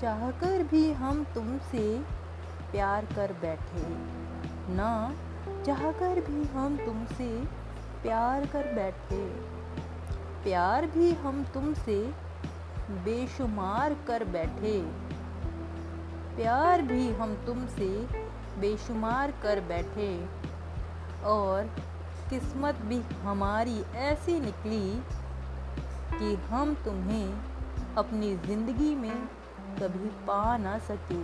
चाहकर भी हम तुमसे प्यार कर बैठे। ना, चाहकर भी हम तुमसे प्यार कर बैठे। प्यार भी हम तुमसे बेशुमार कर बैठे। प्यार भी हम तुमसे बेशुमार कर बैठे। और किस्मत भी हमारी ऐसी निकली कि हम तुम्हें अपनी ज़िंदगी में कभी पा ना सके।